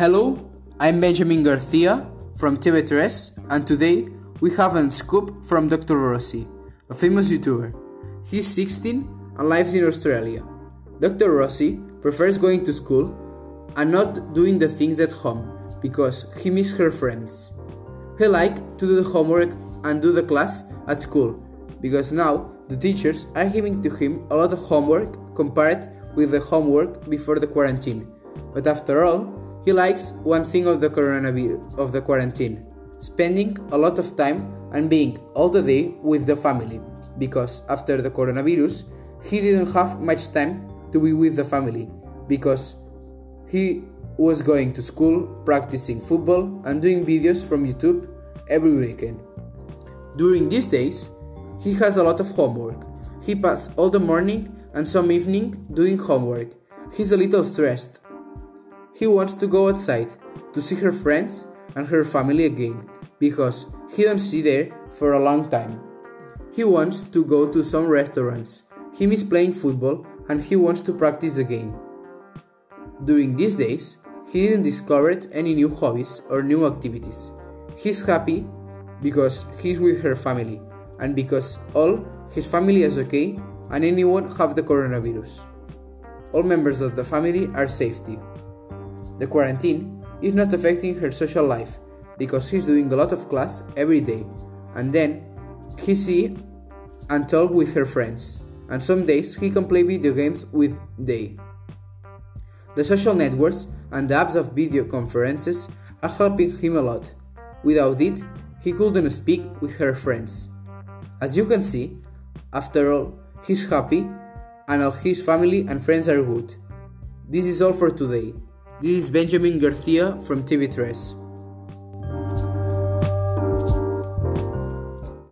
Hello, I'm Benjamin Garcia from TV3 and today we have a scoop from Dr. Rossi, a famous YouTuber. He's 16 and lives in Australia. Dr. Rossi prefers going to school and not doing the things at home because he misses her friends. He likes to do the homework and do the class at school because now the teachers are giving to him a lot of homework compared with the homework before the quarantine. But after all, he likes one thing of the coronavirus of the quarantine, spending a lot of time and being all the day with the family because after the coronavirus, he didn't have much time to be with the family because he was going to school, practicing football, and doing videos from YouTube every weekend. During these days, he has a lot of homework. He passes all the morning and some evening doing homework. He's a little stressed. He wants to go outside to see her friends and her family again because he don't see there for a long time. He wants to go to some restaurants. He miss playing football and he wants to practice again. During these days, he didn't discover any new hobbies or new activities. He's happy because he's with her family and because all his family is okay and anyone have the coronavirus. All members of the family are safety. The quarantine is not affecting her social life because she's doing a lot of class every day and then he see and talk with her friends and some days he can play video games with they. The social networks and the apps of video conferences are helping him a lot. Without it, he couldn't speak with her friends. As you can see, after all, he's happy and all his family and friends are good. This is all for today. This is Benjamin Garcia from TV3.